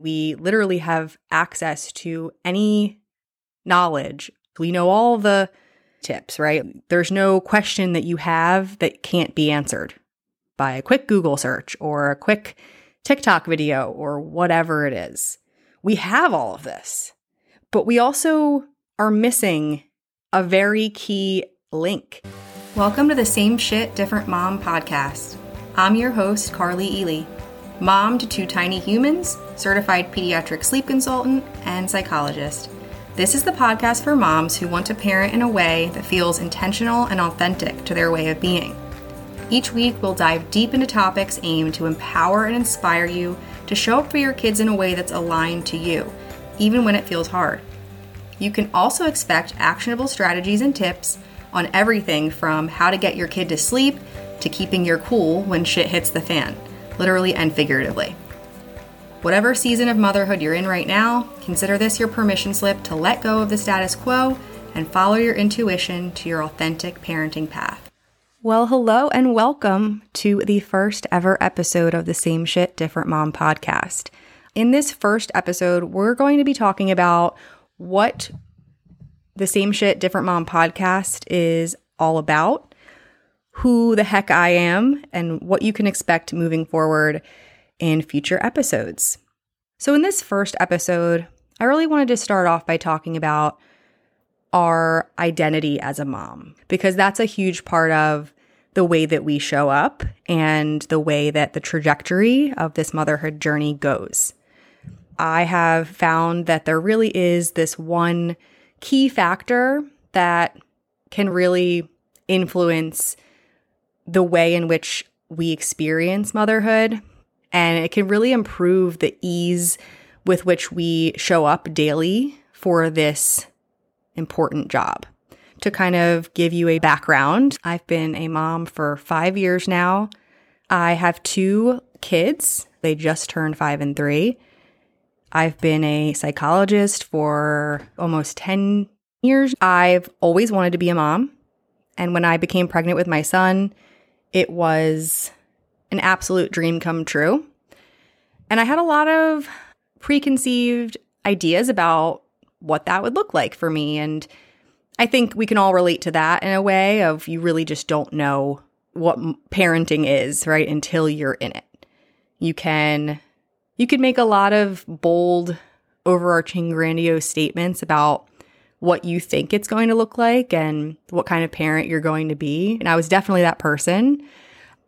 We literally have access to any knowledge. We know all the tips, right? There's no question that you have that can't be answered by a quick Google search or a quick TikTok video or whatever it is. We have all of this, but we also are missing a very key link. Welcome to the Same Shit, Different Mom podcast. I'm your host, Carly Ely, mom to two tiny humans, certified pediatric sleep consultant, and psychologist. This is the podcast for moms who want to parent in a way that feels intentional and authentic to their way of being. Each week, we'll dive deep into topics aimed to empower and inspire you to show up for your kids in a way that's aligned to you, even when it feels hard. You can also expect actionable strategies and tips on everything from how to get your kid to sleep to keeping your cool when shit hits the fan, literally and figuratively. Whatever season of motherhood you're in right now, consider this your permission slip to let go of the status quo and follow your intuition to your authentic parenting path. Well, hello and welcome to the first ever episode of the Same Shit Different Mom podcast. In this first episode, we're going to be talking about what the Same Shit Different Mom podcast is all about, who the heck I am, and what you can expect moving forward in future episodes. So, in this first episode, I really wanted to start off by talking about our identity as a mom, because that's a huge part of the way that we show up and the way that the trajectory of this motherhood journey goes. I have found that there really is this one key factor that can really influence the way in which we experience motherhood. And it can really improve the ease with which we show up daily for this important job. To kind of give you a background, I've been a mom for five years now. I have two kids, they just turned five and three. I've been a psychologist for almost 10 years. I've always wanted to be a mom. And when I became pregnant with my son, it was an absolute dream come true. And I had a lot of preconceived ideas about what that would look like for me and I think we can all relate to that in a way of you really just don't know what parenting is, right? Until you're in it. You can you can make a lot of bold overarching grandiose statements about what you think it's going to look like and what kind of parent you're going to be. And I was definitely that person.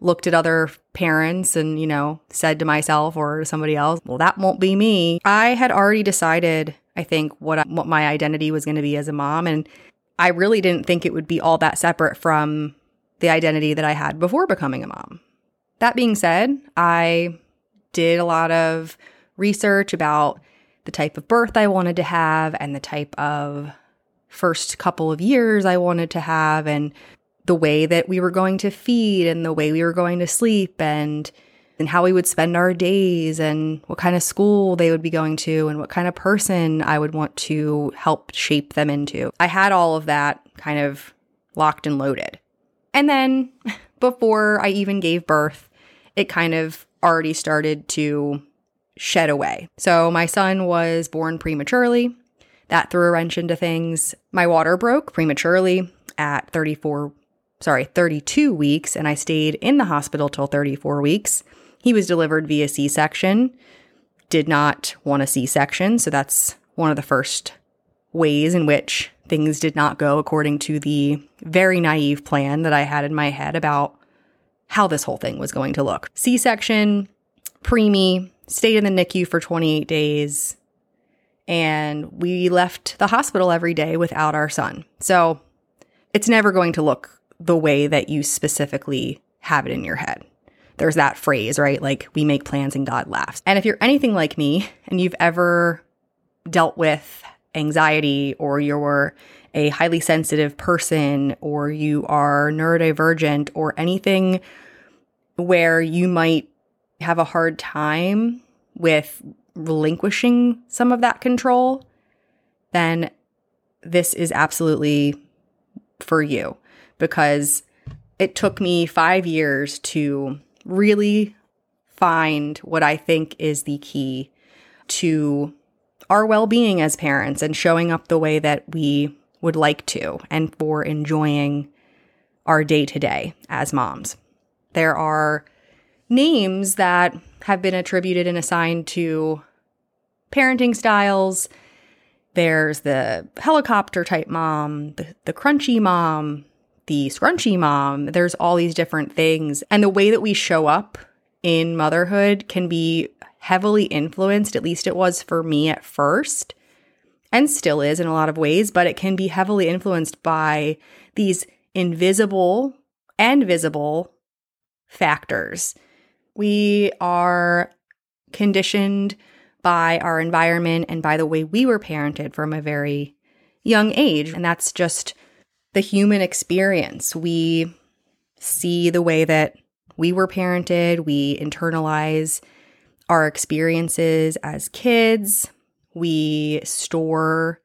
Looked at other parents and, you know, said to myself or somebody else, well, that won't be me. I had already decided, I think, what, what my identity was going to be as a mom. And I really didn't think it would be all that separate from the identity that I had before becoming a mom. That being said, I did a lot of research about the type of birth I wanted to have and the type of first couple of years I wanted to have and the way that we were going to feed and the way we were going to sleep and and how we would spend our days and what kind of school they would be going to and what kind of person I would want to help shape them into. I had all of that kind of locked and loaded. And then before I even gave birth, it kind of already started to shed away. So my son was born prematurely. That threw a wrench into things. My water broke prematurely at 34, sorry, 32 weeks, and I stayed in the hospital till 34 weeks. He was delivered via C section, did not want a C section. So that's one of the first ways in which things did not go according to the very naive plan that I had in my head about how this whole thing was going to look. C section, preemie, stayed in the NICU for 28 days, and we left the hospital every day without our son. So it's never going to look the way that you specifically have it in your head there's that phrase, right? Like we make plans and God laughs. And if you're anything like me and you've ever dealt with anxiety or you're a highly sensitive person or you are neurodivergent or anything where you might have a hard time with relinquishing some of that control, then this is absolutely for you because it took me five years to really find what I think is the key to our well being as parents and showing up the way that we would like to and for enjoying our day to day as moms. There are names that have been attributed and assigned to parenting styles. There's the helicopter type mom, the, the crunchy mom, the scrunchy mom. There's all these different things. And the way that we show up in motherhood can be heavily influenced, at least it was for me at first, and still is in a lot of ways, but it can be heavily influenced by these invisible and visible factors. We are conditioned by our environment and by the way we were parented from a very young age. And that's just the human experience. We see the way that we were parented, we internalize our experiences as kids, we store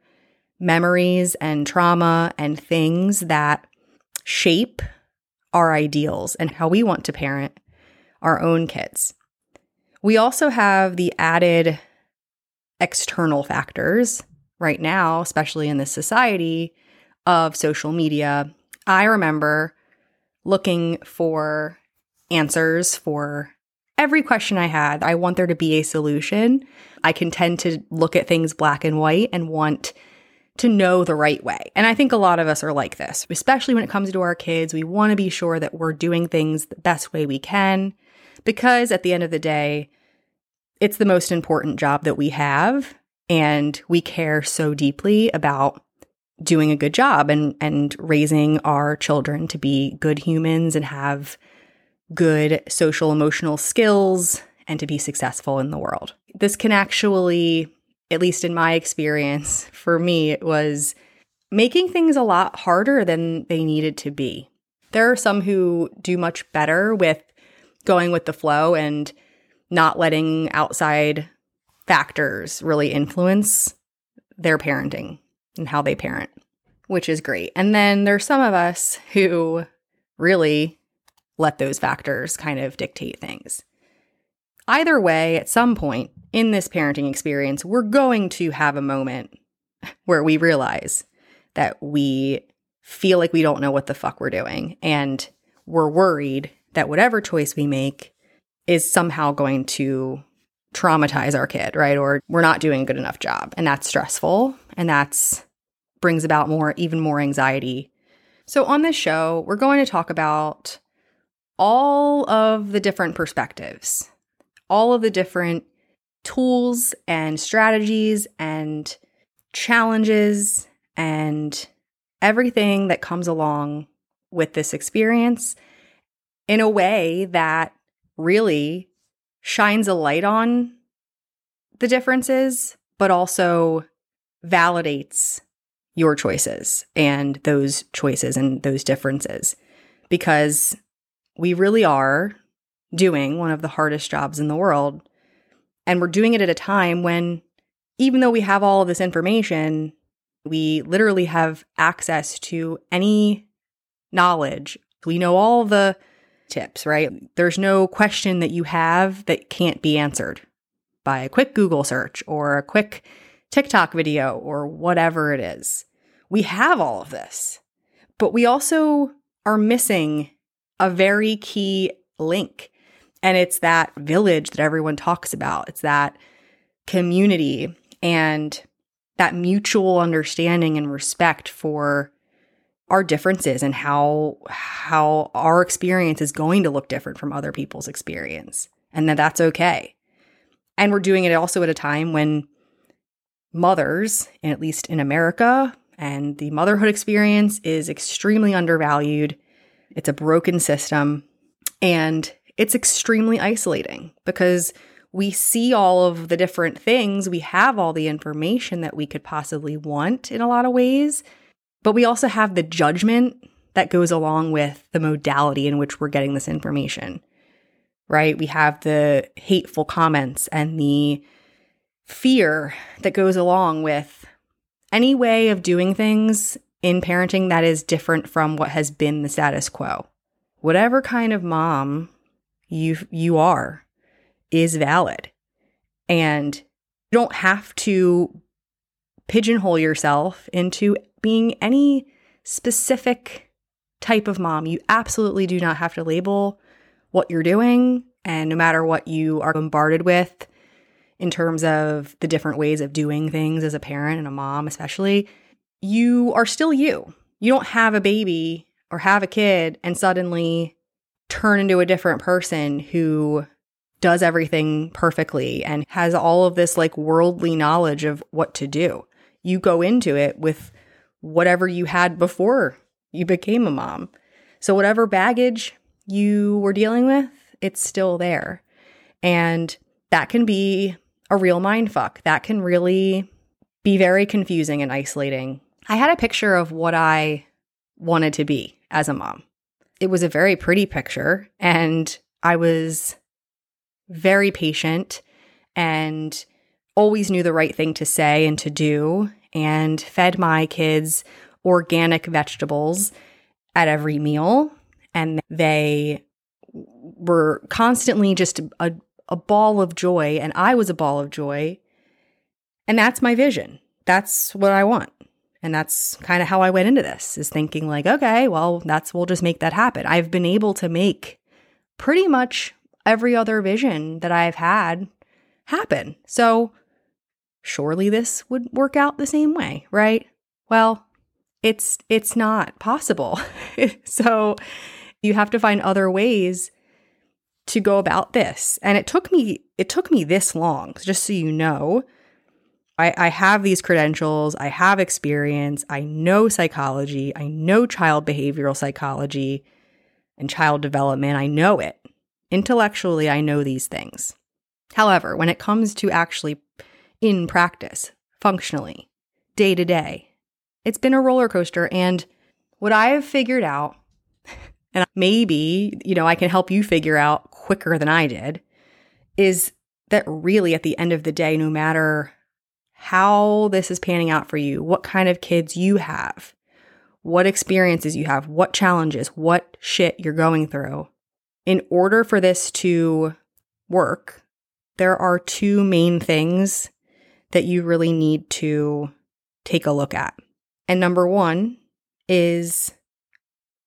memories and trauma and things that shape our ideals and how we want to parent our own kids. We also have the added external factors right now, especially in this society of social media. I remember looking for answers for every question I had. I want there to be a solution. I can tend to look at things black and white and want to know the right way. And I think a lot of us are like this, especially when it comes to our kids. We want to be sure that we're doing things the best way we can because at the end of the day, it's the most important job that we have. And we care so deeply about doing a good job and, and raising our children to be good humans and have good social emotional skills and to be successful in the world. This can actually, at least in my experience, for me, it was making things a lot harder than they needed to be. There are some who do much better with going with the flow and not letting outside factors really influence their parenting and how they parent, which is great. And then there's some of us who really let those factors kind of dictate things. Either way, at some point in this parenting experience, we're going to have a moment where we realize that we feel like we don't know what the fuck we're doing and we're worried that whatever choice we make is somehow going to traumatize our kid, right? Or we're not doing a good enough job. And that's stressful and that's brings about more even more anxiety. So on this show, we're going to talk about all of the different perspectives, all of the different tools and strategies and challenges and everything that comes along with this experience in a way that really shines a light on the differences, but also validates your choices and those choices and those differences because we really are doing one of the hardest jobs in the world. And we're doing it at a time when, even though we have all of this information, we literally have access to any knowledge. We know all the tips, right? There's no question that you have that can't be answered by a quick Google search or a quick TikTok video or whatever it is. We have all of this, but we also are missing a very key link. And it's that village that everyone talks about. It's that community and that mutual understanding and respect for our differences and how how our experience is going to look different from other people's experience and that that's okay. And we're doing it also at a time when mothers, at least in America, and the motherhood experience is extremely undervalued. It's a broken system and it's extremely isolating because we see all of the different things, we have all the information that we could possibly want in a lot of ways, but we also have the judgment that goes along with the modality in which we're getting this information, right? We have the hateful comments and the fear that goes along with any way of doing things in parenting that is different from what has been the status quo. Whatever kind of mom you you are is valid. And You don't have to pigeonhole yourself into being any specific type of mom. You absolutely do not have to label what you're doing. And no matter what you are bombarded with in terms of the different ways of doing things as a parent and a mom, especially, you are still you. You don't have a baby or have a kid and suddenly turn into a different person who does everything perfectly and has all of this like worldly knowledge of what to do. You go into it with whatever you had before you became a mom. So, whatever baggage you were dealing with, it's still there. And that can be a real mind fuck. That can really be very confusing and isolating. I had a picture of what I wanted to be as a mom. It was a very pretty picture, and I was very patient and always knew the right thing to say and to do, and fed my kids organic vegetables at every meal. And they were constantly just a, a ball of joy, and I was a ball of joy. And that's my vision. That's what I want. And that's kind of how I went into this is thinking like, okay, well, that's we'll just make that happen. I've been able to make pretty much every other vision that I've had happen. So surely this would work out the same way, right? Well, it's it's not possible. so you have to find other ways to go about this. And it took me it took me this long, just so you know. I, I have these credentials, I have experience, I know psychology, I know child behavioral psychology and child development. I know it. Intellectually, I know these things. However, when it comes to actually in practice, functionally, day to day, it's been a roller coaster. And what I have figured out, and maybe, you know, I can help you figure out quicker than I did, is that really at the end of the day, no matter how this is panning out for you, what kind of kids you have, what experiences you have, what challenges, what shit you're going through, in order for this to work, there are two main things that you really need to take a look at. And number one is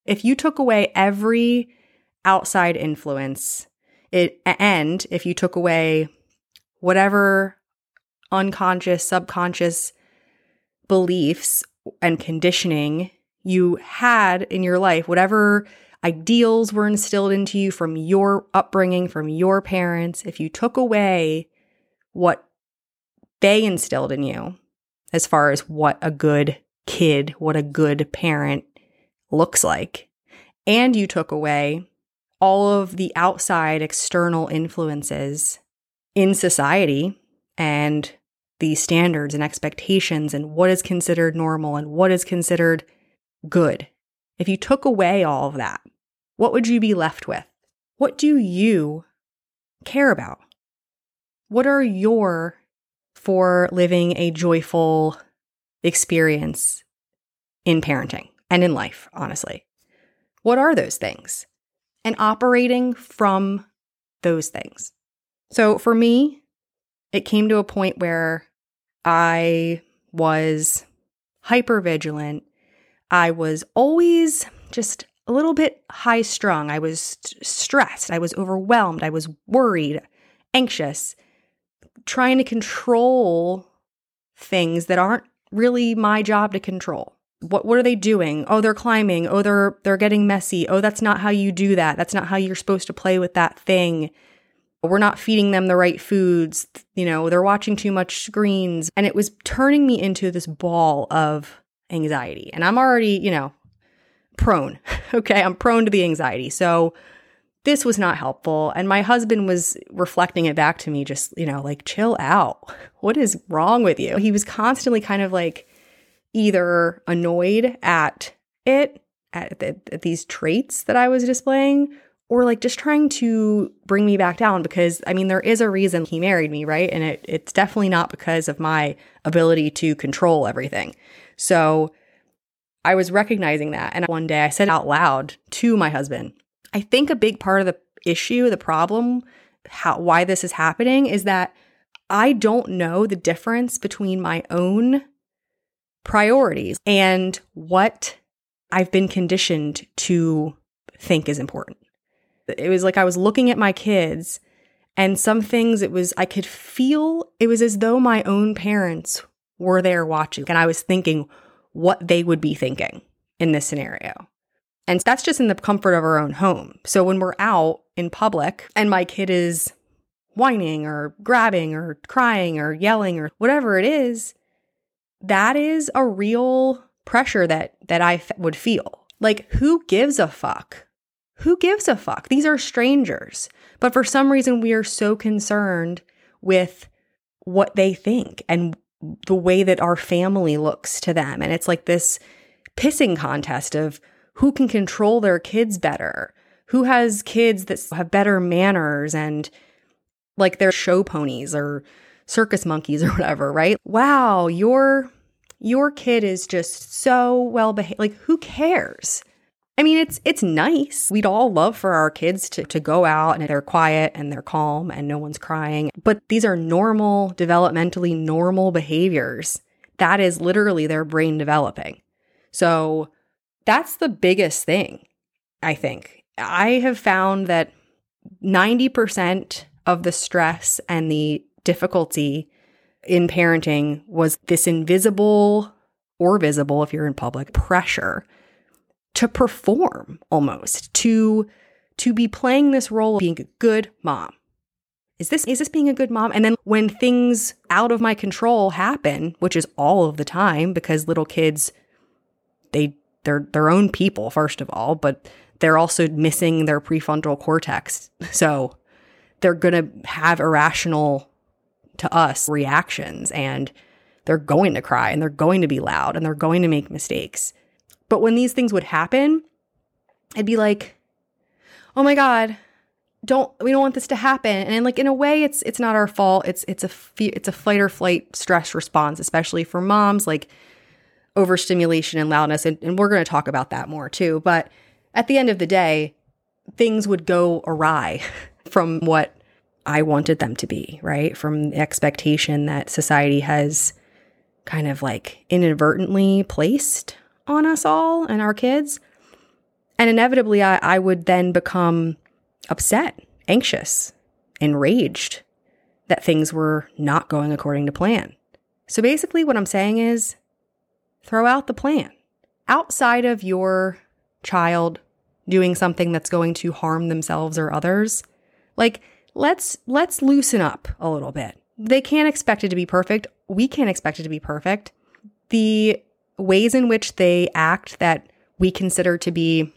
if you took away every outside influence, it and if you took away whatever unconscious, subconscious beliefs and conditioning you had in your life, whatever ideals were instilled into you from your upbringing, from your parents, if you took away what they instilled in you, as far as what a good kid, what a good parent looks like, and you took away all of the outside external influences in society and the standards and expectations and what is considered normal and what is considered good if you took away all of that, what would you be left with? What do you care about? What are your for living a joyful experience in parenting and in life, honestly? What are those things? And operating from those things. So for me, it came to a point where I was hyper vigilant I was always just a little bit high strung. I was st- stressed. I was overwhelmed. I was worried, anxious, trying to control things that aren't really my job to control. What what are they doing? Oh, they're climbing. Oh, they're they're getting messy. Oh, that's not how you do that. That's not how you're supposed to play with that thing. We're not feeding them the right foods. You know, they're watching too much screens. And it was turning me into this ball of anxiety. And I'm already, you know, prone. okay. I'm prone to the anxiety. So this was not helpful. And my husband was reflecting it back to me, just, you know, like, chill out. What is wrong with you? He was constantly kind of like either annoyed at it, at, the, at these traits that I was displaying, or like just trying to bring me back down because I mean, there is a reason he married me, right? And it, it's definitely not because of my ability to control everything. So I was recognizing that. And one day I said out loud to my husband, I think a big part of the issue, the problem, how, why this is happening is that I don't know the difference between my own priorities and what I've been conditioned to think is important. It was like I was looking at my kids and some things it was I could feel it was as though my own parents were there watching and I was thinking what they would be thinking in this scenario. And that's just in the comfort of our own home. So when we're out in public and my kid is whining or grabbing or crying or yelling or whatever it is, that is a real pressure that that I f- would feel. Like who gives a fuck? Who gives a fuck? These are strangers. But for some reason we are so concerned with what they think and the way that our family looks to them and it's like this pissing contest of who can control their kids better, who has kids that have better manners and like they're show ponies or circus monkeys or whatever, right? Wow, your your kid is just so well behaved. Like who cares? I mean, it's it's nice. We'd all love for our kids to, to go out and they're quiet and they're calm and no one's crying. But these are normal, developmentally normal behaviors. That is literally their brain developing. So that's the biggest thing, I think. I have found that 90% of the stress and the difficulty in parenting was this invisible or visible, if you're in public, pressure to perform almost, to to be playing this role of being a good mom. Is this is this being a good mom? And then when things out of my control happen, which is all of the time because little kids they they're their own people first of all, but they're also missing their prefrontal cortex. So they're going to have irrational to us reactions and they're going to cry and they're going to be loud and they're going to make mistakes. But when these things would happen, I'd be like, "Oh my god, don't we don't want this to happen." And like in a way it's it's not our fault. It's it's a it's a fight or flight stress response, especially for moms like overstimulation and loudness and, and we're going to talk about that more too. But at the end of the day, things would go awry from what I wanted them to be, right? From the expectation that society has kind of like inadvertently placed on us all and our kids. And inevitably, I, I would then become upset, anxious, enraged that things were not going according to plan. So basically, what I'm saying is throw out the plan. Outside of your child doing something that's going to harm themselves or others, like let's let's loosen up a little bit. They can't expect it to be perfect. We can't expect it to be perfect. The ways in which they act that we consider to be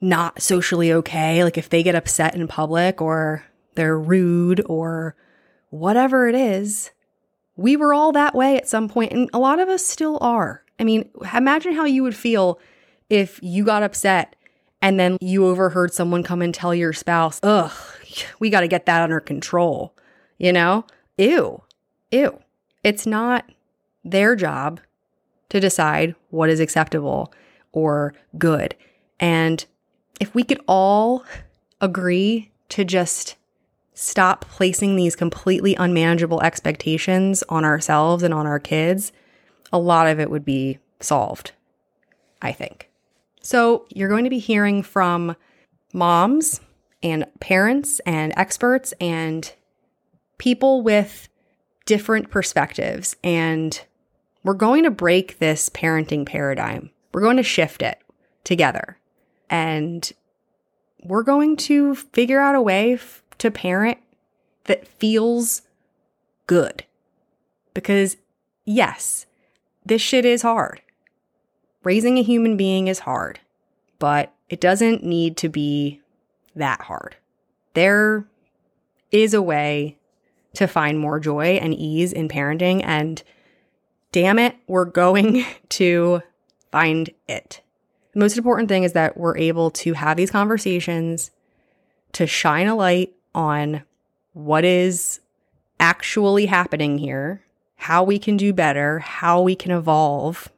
not socially okay, like if they get upset in public or they're rude or whatever it is, we were all that way at some point and a lot of us still are. I mean, imagine how you would feel if you got upset and then you overheard someone come and tell your spouse, ugh, we got to get that under control. You know? Ew. Ew. It's not their job to decide what is acceptable or good. And if we could all agree to just stop placing these completely unmanageable expectations on ourselves and on our kids, a lot of it would be solved, I think. So, you're going to be hearing from moms and parents and experts and people with different perspectives. And we're going to break this parenting paradigm. We're going to shift it together. And we're going to figure out a way f- to parent that feels good. Because, yes, this shit is hard. Raising a human being is hard, but it doesn't need to be that hard. There is a way to find more joy and ease in parenting, and damn it, we're going to find it. The most important thing is that we're able to have these conversations to shine a light on what is actually happening here, how we can do better, how we can evolve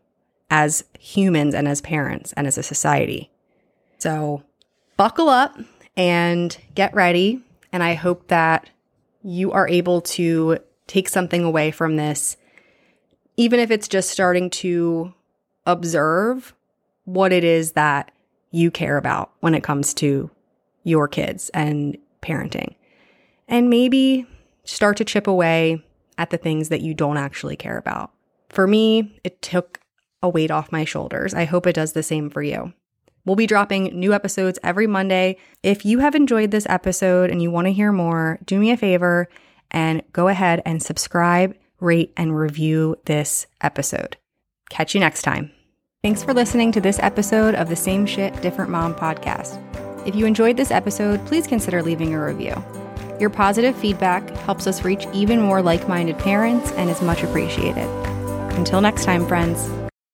as humans and as parents and as a society. So, buckle up and get ready. And I hope that you are able to take something away from this, even if it's just starting to observe what it is that you care about when it comes to your kids and parenting. And maybe start to chip away at the things that you don't actually care about. For me, it took a weight off my shoulders. I hope it does the same for you. We'll be dropping new episodes every Monday. If you have enjoyed this episode and you want to hear more, do me a favor and go ahead and subscribe, rate, and review this episode. Catch you next time. Thanks for listening to this episode of the Same Shit, Different Mom podcast. If you enjoyed this episode, please consider leaving a review. Your positive feedback helps us reach even more like minded parents and is much appreciated. Until next time, friends.